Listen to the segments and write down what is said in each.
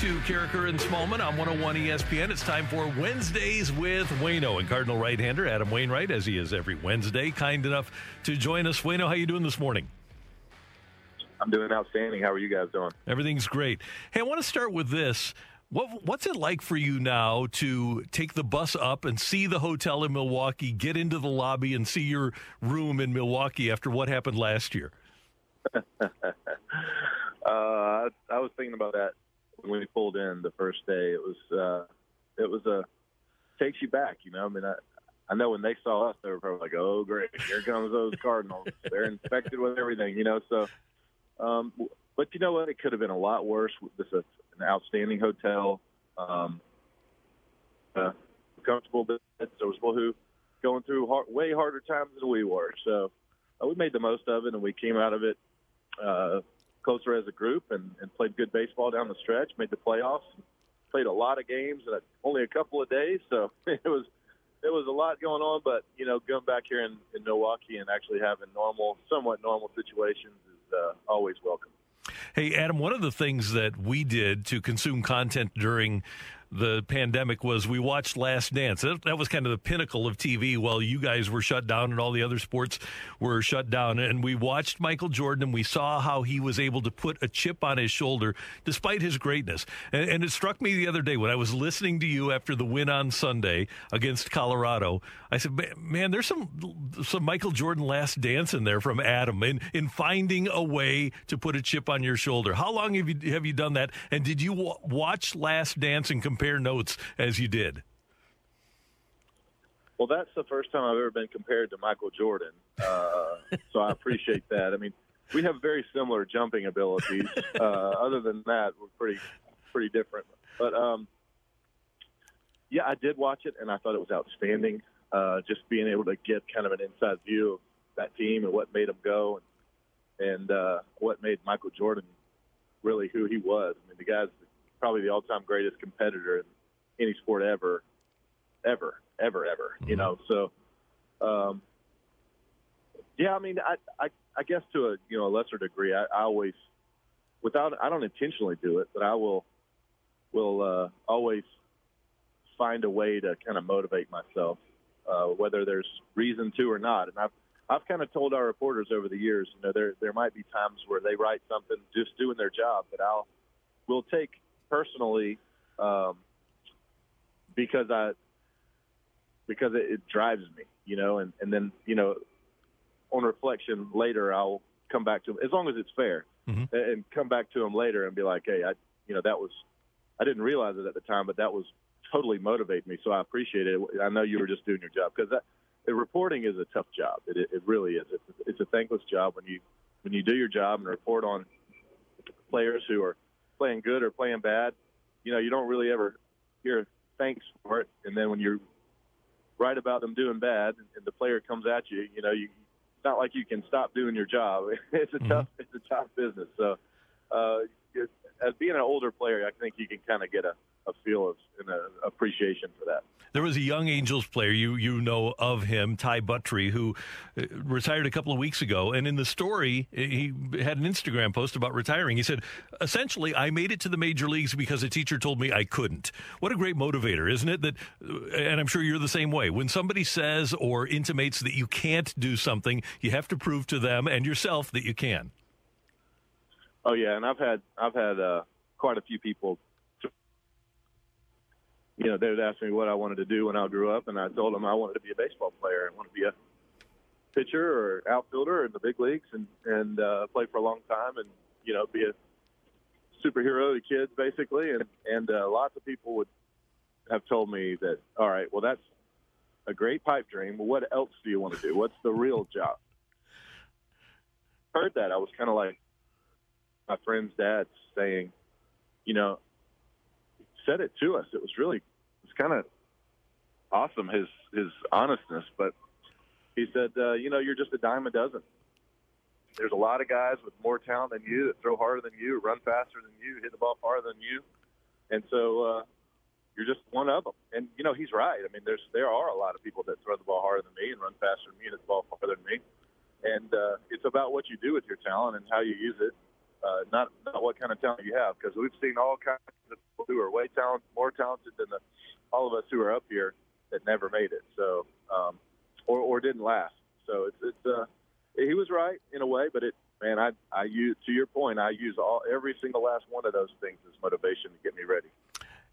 To Karraker and Smallman on 101 ESPN. It's time for Wednesdays with Wayno and Cardinal right-hander Adam Wainwright, as he is every Wednesday, kind enough to join us. Wayno, how you doing this morning? I'm doing outstanding. How are you guys doing? Everything's great. Hey, I want to start with this. What, what's it like for you now to take the bus up and see the hotel in Milwaukee, get into the lobby and see your room in Milwaukee after what happened last year? uh, I, I was thinking about that when we pulled in the first day. It was uh, it was a takes you back, you know. I mean, I, I know when they saw us, they were probably like, "Oh, great, here comes those Cardinals. They're infected with everything," you know. So, um, but you know what? It could have been a lot worse. This is an outstanding hotel, um, uh, comfortable beds. There was people who going through hard, way harder times than we were. So uh, we made the most of it, and we came out of it uh, closer as a group and, and played good baseball down the stretch. Made the playoffs, played a lot of games in a, only a couple of days. So it was it was a lot going on. But you know, going back here in, in Milwaukee and actually having normal, somewhat normal situations is uh, always welcome. Hey, Adam, one of the things that we did to consume content during the pandemic was we watched Last Dance. That, that, was kind of the pinnacle of TV while you guys were shut down and all the other sports were shut down. And we watched Michael Jordan and we saw how he was able to put a chip on his shoulder despite his greatness. And, and it struck me the other day when I was listening to you after the win on Sunday against Colorado. I said, man, there's some some Michael Jordan Last Dance in there from Adam in, in finding a way to put a chip on your shoulder. How long have you have you done that? And did you w- watch Last Dance and compare? Compare notes as you did? Well, that's the first time I've ever been compared to Michael Jordan, uh, so I appreciate that. I mean, we have very similar jumping abilities. Uh, other than that, we're pretty pretty different. But um, yeah, I did watch it, and I thought it was outstanding. Uh, just being able to get kind of an inside view of that team and what made them go, and, and uh, what made Michael Jordan really who he was. I mean, the guy's probably the all-time greatest competitor in any sport ever, ever, ever, ever. Mm-hmm. You know, so um, yeah. I mean, I, I, I guess to a you know a lesser degree, I, I always, without I don't intentionally do it, but I will, will uh, always find a way to kind of motivate myself, uh, whether there's reason to or not. And I've I've kind of told our reporters over the years, you know, there there might be times where they write something just doing their job, but I'll we'll take personally um, because I because it, it drives me, you know, and, and then you know on reflection later I'll come back to him as long as it's fair mm-hmm. and come back to him later and be like, hey, I you know that was I didn't realize it at the time, but that was totally motivate me. So I appreciate it. I know you were just doing your job because that reporting is a tough job. It, it really is. It's, it's a thankless job when you when you do your job and report on players who are playing good or playing bad, you know, you don't really ever hear thanks for it. And then when you're right about them doing bad and the player comes at you, you know, you it's not like you can stop doing your job. It's a mm-hmm. tough it's a tough business. So uh, as being an older player, I think you can kind of get a a feel of an appreciation for that. There was a young Angels player you you know of him, Ty Buttrey, who uh, retired a couple of weeks ago. And in the story, he had an Instagram post about retiring. He said, "Essentially, I made it to the major leagues because a teacher told me I couldn't." What a great motivator, isn't it? That, uh, and I'm sure you're the same way. When somebody says or intimates that you can't do something, you have to prove to them and yourself that you can. Oh yeah, and I've had I've had uh, quite a few people you know, they would ask me what I wanted to do when I grew up, and I told them I wanted to be a baseball player and want to be a pitcher or outfielder in the big leagues and and uh, play for a long time and you know be a superhero to kids basically. And and uh, lots of people would have told me that all right, well that's a great pipe dream. What else do you want to do? What's the real job? Heard that I was kind of like my friend's dad saying, you know, said it to us. It was really kind of awesome his his honestness. But he said, uh, you know, you're just a dime a dozen. There's a lot of guys with more talent than you that throw harder than you, run faster than you, hit the ball farther than you, and so uh, you're just one of them. And you know, he's right. I mean, there's there are a lot of people that throw the ball harder than me and run faster than me and hit the ball farther than me. And uh, it's about what you do with your talent and how you use it, uh, not not what kind of talent you have. Because we've seen all kinds of people who are way talent, more talented than the, all of us who are up here that never made it. So, um, or or didn't last. So it's it's uh, he was right in a way, but it man, I I use to your point, I use all every single last one of those things as motivation to get me ready.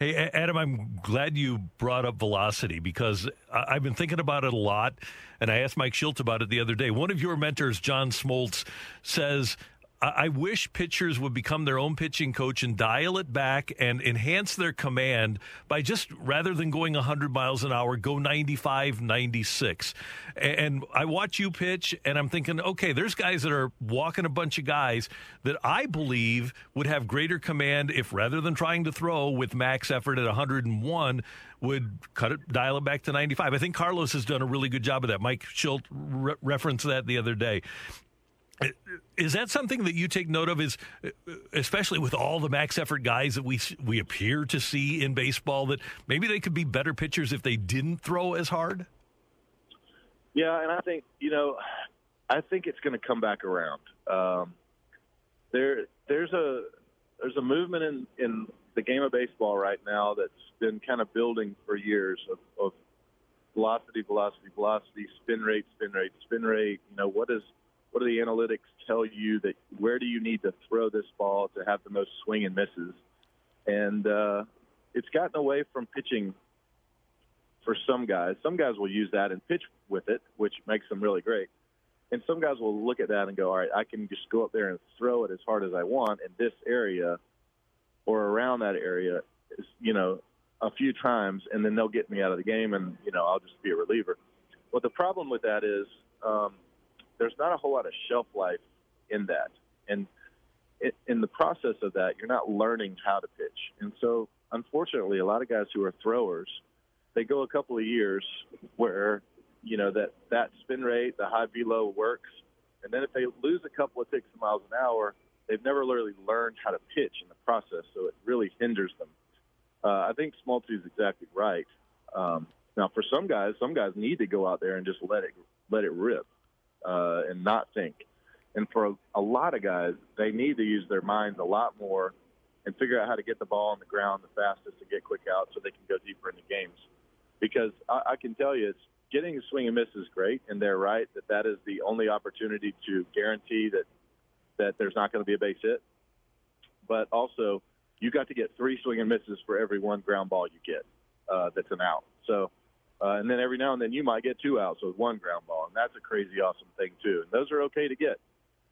Hey, Adam, I'm glad you brought up velocity because I've been thinking about it a lot, and I asked Mike Shildt about it the other day. One of your mentors, John Smoltz, says I wish pitchers would become their own pitching coach and dial it back and enhance their command by just rather than going 100 miles an hour, go 95, 96. And I watch you pitch and I'm thinking, okay, there's guys that are walking a bunch of guys that I believe would have greater command if rather than trying to throw with max effort at 101, would cut it, dial it back to 95. I think Carlos has done a really good job of that. Mike Shildt re- referenced that the other day. Is that something that you take note of? Is especially with all the max effort guys that we we appear to see in baseball that maybe they could be better pitchers if they didn't throw as hard. Yeah, and I think you know, I think it's going to come back around. Um, there, there's a there's a movement in in the game of baseball right now that's been kind of building for years of, of velocity, velocity, velocity, spin rate, spin rate, spin rate. You know, what is what do the analytics tell you that where do you need to throw this ball to have the most swing and misses? And uh, it's gotten away from pitching for some guys. Some guys will use that and pitch with it, which makes them really great. And some guys will look at that and go, all right, I can just go up there and throw it as hard as I want in this area or around that area, you know, a few times, and then they'll get me out of the game, and you know, I'll just be a reliever. Well, the problem with that is um, there's not a whole lot of shelf life in that. And in the process of that, you're not learning how to pitch. And so, unfortunately, a lot of guys who are throwers, they go a couple of years where, you know, that, that spin rate, the high velo works. And then if they lose a couple of ticks of miles an hour, they've never really learned how to pitch in the process. So it really hinders them. Uh, I think Smoltz is exactly right. Um, now, for some guys, some guys need to go out there and just let it let it rip uh, and not think. And for a, a lot of guys, they need to use their minds a lot more and figure out how to get the ball on the ground the fastest and get quick out so they can go deeper into games. Because I, I can tell you, it's getting a swing and miss is great, and they're right that that is the only opportunity to guarantee that that there's not going to be a base hit. But also, you got to get three swing and misses for every one ground ball you get uh, that's an out. So uh, and then every now and then you might get two outs with one ground ball, and that's a crazy awesome thing too. And those are okay to get.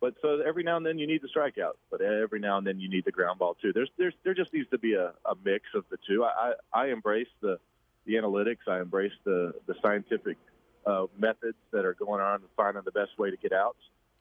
But so every now and then you need the strikeout, but every now and then you need the ground ball too. There's there's there just needs to be a, a mix of the two. I, I I embrace the the analytics. I embrace the the scientific uh, methods that are going on and finding the best way to get outs.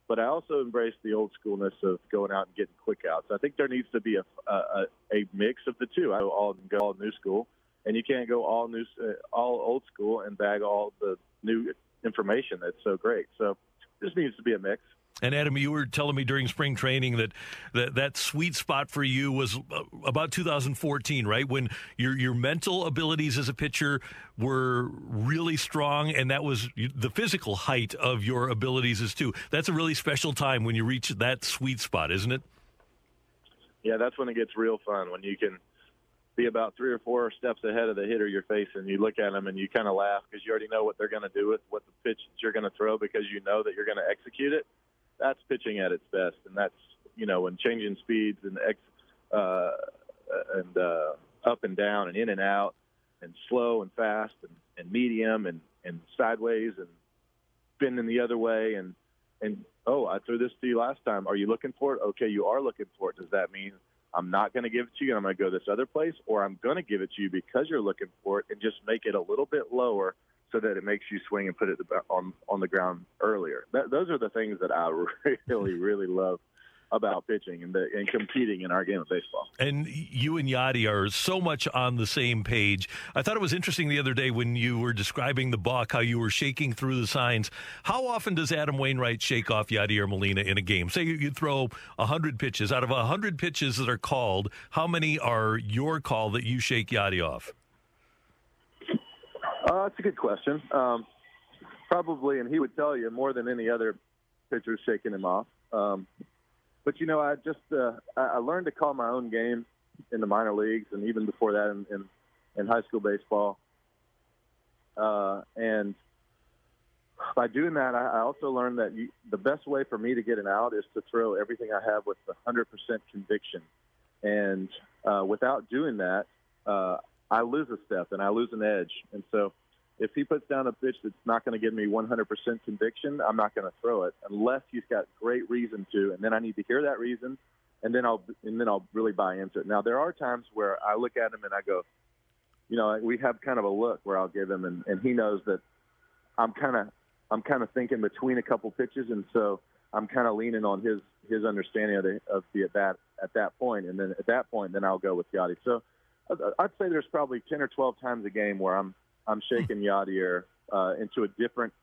But I also embrace the old schoolness of going out and getting quick outs. I think there needs to be a a, a mix of the two. I all go all new school and you can't go all new, uh, all old school and bag all the new information that's so great. So this needs to be a mix. And Adam, you were telling me during spring training that that, that sweet spot for you was uh, about 2014, right? When your your mental abilities as a pitcher were really strong, and that was the physical height of your abilities as too. That's a really special time when you reach that sweet spot, isn't it? Yeah, that's when it gets real fun when you can be about three or four steps ahead of the hitter you're facing. You look at them and you kind of laugh because you already know what they're going to do with what the pitch that you're going to throw because you know that you're going to execute it. That's pitching at its best, and that's you know when changing speeds and ex, uh, and uh, up and down and in and out and slow and fast and, and medium and and sideways and bending the other way and and oh I threw this to you last time. Are you looking for it? Okay, you are looking for it. Does that mean I'm not going to give it to you and I'm going to go this other place, or I'm going to give it to you because you're looking for it and just make it a little bit lower so that it makes you swing and put it on on the ground earlier. That, those are the things that I really really love about pitching and, the, and competing in our game of baseball. And you and Yadi are so much on the same page. I thought it was interesting the other day when you were describing the balk, how you were shaking through the signs. How often does Adam Wainwright shake off Yadier Molina in a game? Say you throw 100 pitches. Out of 100 pitches that are called, how many are your call that you shake Yadi off? Uh, that's a good question. Um, probably, and he would tell you more than any other pitcher shaking him off. Um, but you know, I just uh, I learned to call my own game in the minor leagues, and even before that in in, in high school baseball. Uh, and by doing that, I, I also learned that you, the best way for me to get an out is to throw everything I have with 100% conviction. And uh, without doing that, uh, I lose a step and I lose an edge. And so if he puts down a pitch that's not going to give me 100% conviction, I'm not going to throw it unless he's got great reason to, and then I need to hear that reason, and then I'll and then I'll really buy into it. Now there are times where I look at him and I go, you know, we have kind of a look where I'll give him, and, and he knows that I'm kind of I'm kind of thinking between a couple pitches, and so I'm kind of leaning on his his understanding of the of the at that at that point, and then at that point, then I'll go with Yadi. So I'd say there's probably 10 or 12 times a game where I'm I'm shaking Yadier uh, into a different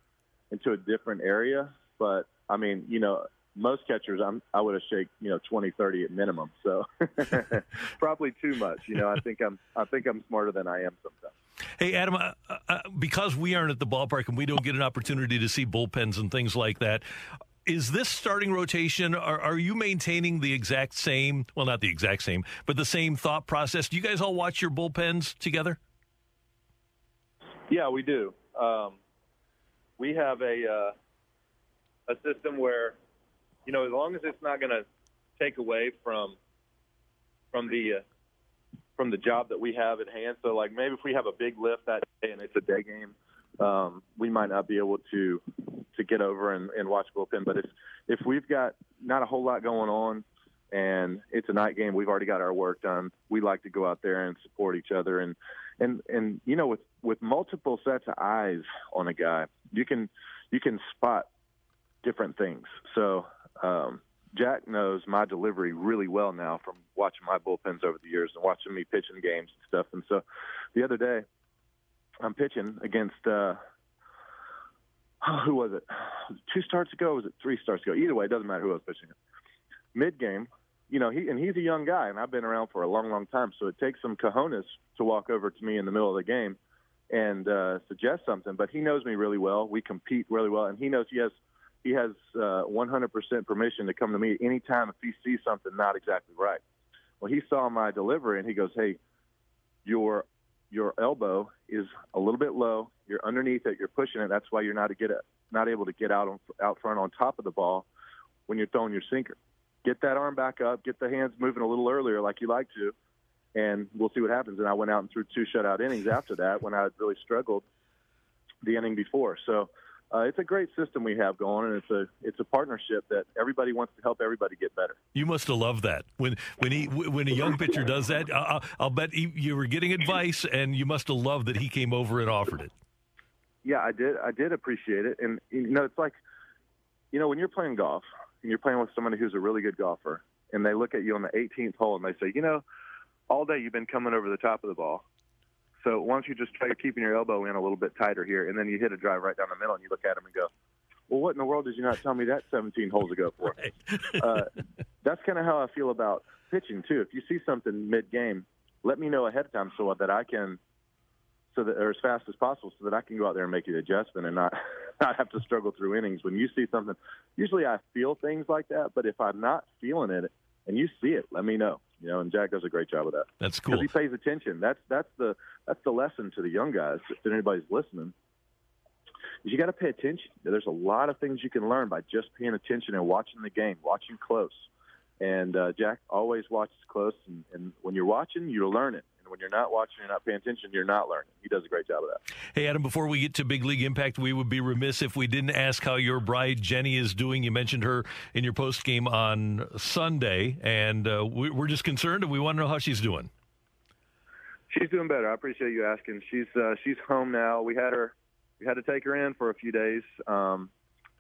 into a different area. But I mean, you know, most catchers I'm I would have shake you know 20, 30 at minimum. So probably too much. You know, I think I'm I think I'm smarter than I am sometimes. Hey, Adam, uh, uh, because we aren't at the ballpark and we don't get an opportunity to see bullpens and things like that, is this starting rotation? Are, are, you maintaining the exact same? Well, not the exact same, but the same thought process. Do you guys all watch your bullpens together? Yeah, we do. Um, we have a uh, a system where, you know, as long as it's not going to take away from from the uh, from the job that we have at hand. So, like maybe if we have a big lift that day and it's a day game, um, we might not be able to to get over and, and watch bullpen. But if if we've got not a whole lot going on and it's a night game, we've already got our work done. We like to go out there and support each other and and and you know with with multiple sets of eyes on a guy, you can you can spot different things. So um, Jack knows my delivery really well now from watching my bullpens over the years and watching me pitch in games and stuff. And so the other day, I'm pitching against uh, who was it? Two starts ago? was it three starts ago? Either way, it doesn't matter who I was pitching. Mid game, you know, he and he's a young guy, and I've been around for a long, long time. So it takes some cojones to walk over to me in the middle of the game and uh, suggest something. But he knows me really well. We compete really well, and he knows he has he has uh, 100% permission to come to me anytime if he sees something not exactly right. Well, he saw my delivery, and he goes, "Hey, your your elbow is a little bit low. You're underneath it. You're pushing it. That's why you're not to get it, not able to get out on, out front on top of the ball when you're throwing your sinker." Get that arm back up, get the hands moving a little earlier like you like to, and we'll see what happens. And I went out and threw two shutout innings after that when I had really struggled the inning before. So uh, it's a great system we have going, and it's a it's a partnership that everybody wants to help everybody get better. You must have loved that when when he when a young pitcher does that. I'll, I'll bet he, you were getting advice, and you must have loved that he came over and offered it. Yeah, I did. I did appreciate it, and you know, it's like you know when you're playing golf and you're playing with somebody who's a really good golfer, and they look at you on the 18th hole and they say, you know, all day you've been coming over the top of the ball. So why don't you just try keeping your elbow in a little bit tighter here, and then you hit a drive right down the middle, and you look at them and go, well, what in the world did you not tell me that 17 holes ago for? Right. uh, that's kind of how I feel about pitching too. If you see something mid-game, let me know ahead of time so that I can so that or as fast as possible so that I can go out there and make the adjustment and not not have to struggle through innings. When you see something, usually I feel things like that, but if I'm not feeling it and you see it, let me know. You know, and Jack does a great job of that. That's cool. Because he pays attention. That's that's the that's the lesson to the young guys. If anybody's listening, is you got to pay attention. There's a lot of things you can learn by just paying attention and watching the game, watching close. And uh, Jack always watches close, and, and when you're watching, you're learning And when you're not watching, you're not paying attention, you're not learning. He does a great job of that. Hey, Adam, before we get to Big League Impact, we would be remiss if we didn't ask how your bride, Jenny, is doing. You mentioned her in your post game on Sunday, and uh, we, are just concerned and we want to know how she's doing. She's doing better. I appreciate you asking. She's uh, she's home now. We had her, we had to take her in for a few days um,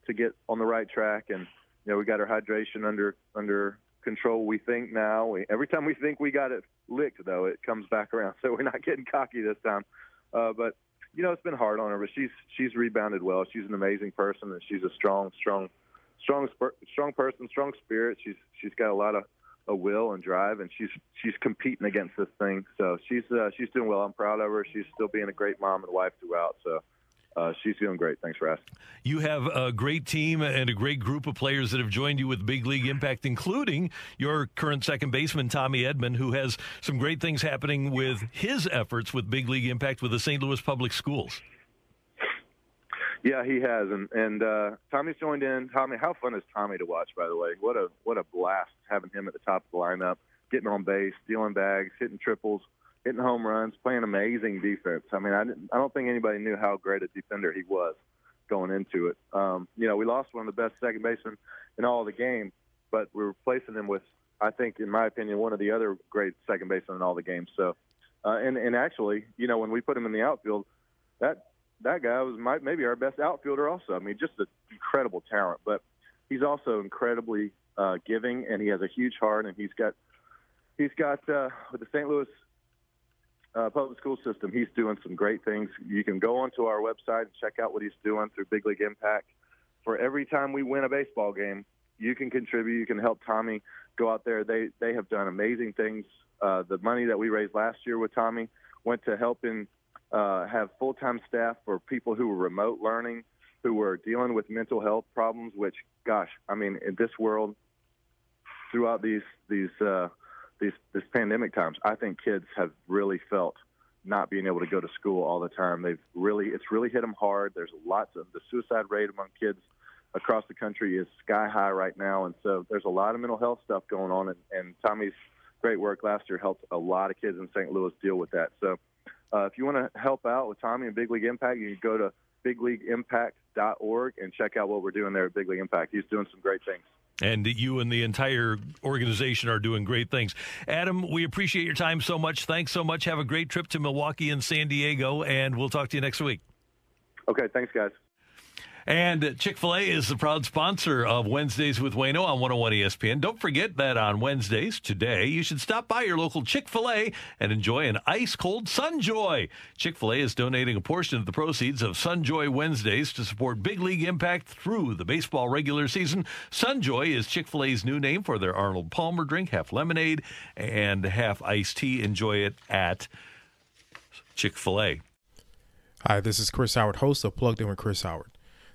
to get on the right track, and you know, we got her hydration under under control. We think now. We, every time we think we got it licked, though, it comes back around. So we're not getting cocky this time. Uh, but you know, it's been hard on her, but she's she's rebounded well. She's an amazing person, and she's a strong, strong, strong, strong person, strong spirit. She's she's got a lot of a will and drive, and she's she's competing against this thing. So she's uh, she's doing well. I'm proud of her. She's still being a great mom and wife throughout. So uh, she's doing great. Thanks for asking. You have a great team and a great group of players that have joined you with Big League Impact, including your current second baseman, Tommy Edman, who has some great things happening with his efforts with Big League Impact with the St. Louis Public Schools. Yeah, he has, and and uh, Tommy's joined in. Tommy, how fun is Tommy to watch? By the way, what a what a blast having him at the top of the lineup, getting on base, stealing bags, hitting triples hitting home runs, playing amazing defense. I mean, I, I don't think anybody knew how great a defender he was going into it. Um, you know, we lost one of the best second basemen in all the game, but we're replacing him with, I think, in my opinion, one of the other great second basemen in all the games. So, uh, and and actually, you know, when we put him in the outfield, that that guy was my, maybe our best outfielder. Also, I mean, just an incredible talent, but he's also incredibly uh, giving, and he has a huge heart, and he's got he's got uh, with the St. Louis uh, public school system, he's doing some great things. You can go onto our website and check out what he's doing through Big League Impact. For every time we win a baseball game, you can contribute. You can help Tommy go out there. They they have done amazing things. Uh, the money that we raised last year with Tommy went to helping uh, have full time staff for people who were remote learning, who were dealing with mental health problems. Which, gosh, I mean, in this world, throughout these these uh, these this pandemic times, I think kids have really felt not being able to go to school all the time. They've really it's really hit them hard. There's lots of the suicide rate among kids across the country is sky high right now, and so there's a lot of mental health stuff going on. And, and Tommy's great work last year helped a lot of kids in St. Louis deal with that. So uh, if you want to help out with Tommy and Big League Impact, you can go to bigleagueimpact.org and check out what we're doing there at Big League Impact. He's doing some great things and you and the entire organization are doing great things. Adam, we appreciate your time so much. Thanks so much. Have a great trip to Milwaukee and San Diego, and we'll talk to you next week. Okay, thanks, guys. And Chick fil A is the proud sponsor of Wednesdays with Wayno on 101 ESPN. Don't forget that on Wednesdays, today, you should stop by your local Chick fil A and enjoy an ice cold Sunjoy. Chick fil A is donating a portion of the proceeds of Sunjoy Wednesdays to support Big League Impact through the baseball regular season. Sunjoy is Chick fil A's new name for their Arnold Palmer drink, half lemonade and half iced tea. Enjoy it at Chick fil A. Hi, this is Chris Howard, host of Plugged In with Chris Howard.